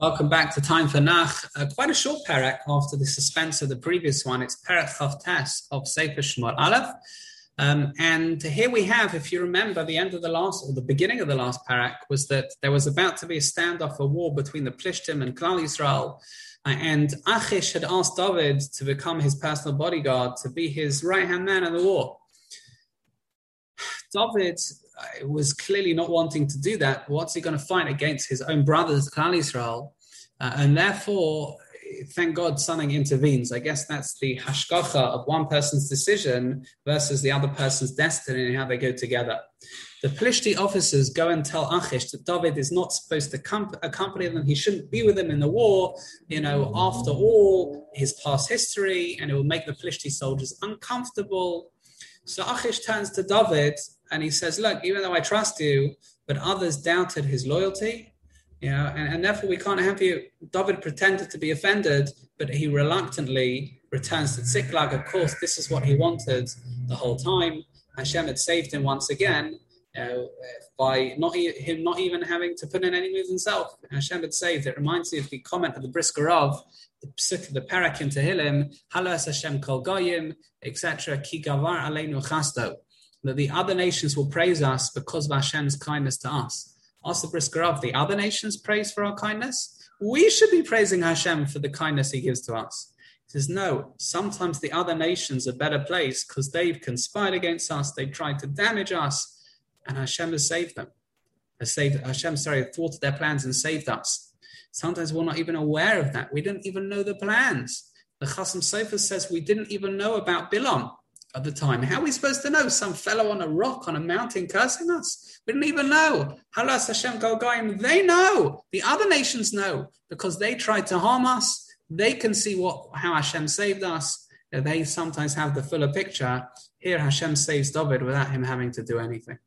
Welcome back to Time for Nach. Uh, quite a short parak after the suspense of the previous one. It's parak Chavtes of Sefer Shmuel Aleph. Um, and here we have, if you remember, the end of the last, or the beginning of the last parak, was that there was about to be a standoff, a war between the Plishtim and Klal Yisrael. Uh, and Achish had asked David to become his personal bodyguard, to be his right hand man in the war. David was clearly not wanting to do that. What's he going to fight against his own brothers, Klal Yisrael? Uh, and therefore, thank God something intervenes. I guess that's the hashgacha of one person's decision versus the other person's destiny and how they go together. The Plishti officers go and tell Achish that David is not supposed to com- accompany them. He shouldn't be with them in the war. You know, after all, his past history, and it will make the Plishti soldiers uncomfortable. So Achish turns to David and he says, Look, even though I trust you, but others doubted his loyalty, you know, and, and therefore we can't have you. David pretended to be offended, but he reluctantly returns to Ziklag. Of course, this is what he wanted the whole time. Hashem had saved him once again you know, by not him not even having to put in any moves himself. Hashem had saved. It reminds me of the comment of the Brisker of the psuk, the parak in Tehillim, Halas Hashem kol goyim, etc. Ki gavar aleinu chasto that the other nations will praise us because of Hashem's kindness to us. Ask the Brisker of the other nations praise for our kindness. We should be praising Hashem for the kindness He gives to us. He says, no, sometimes the other nations are better placed because they've conspired against us, they've tried to damage us, and Hashem has saved them. Has saved Hashem, sorry, thwarted their plans and saved us. Sometimes we're not even aware of that. We didn't even know the plans. The Chasam Sofer says we didn't even know about Bilam at the time. How are we supposed to know? Some fellow on a rock on a mountain cursing us? We didn't even know. Halas Hashem Golgoyim, they know. The other nations know because they tried to harm us. They can see what how Hashem saved us. They sometimes have the fuller picture. Here Hashem saves David without him having to do anything.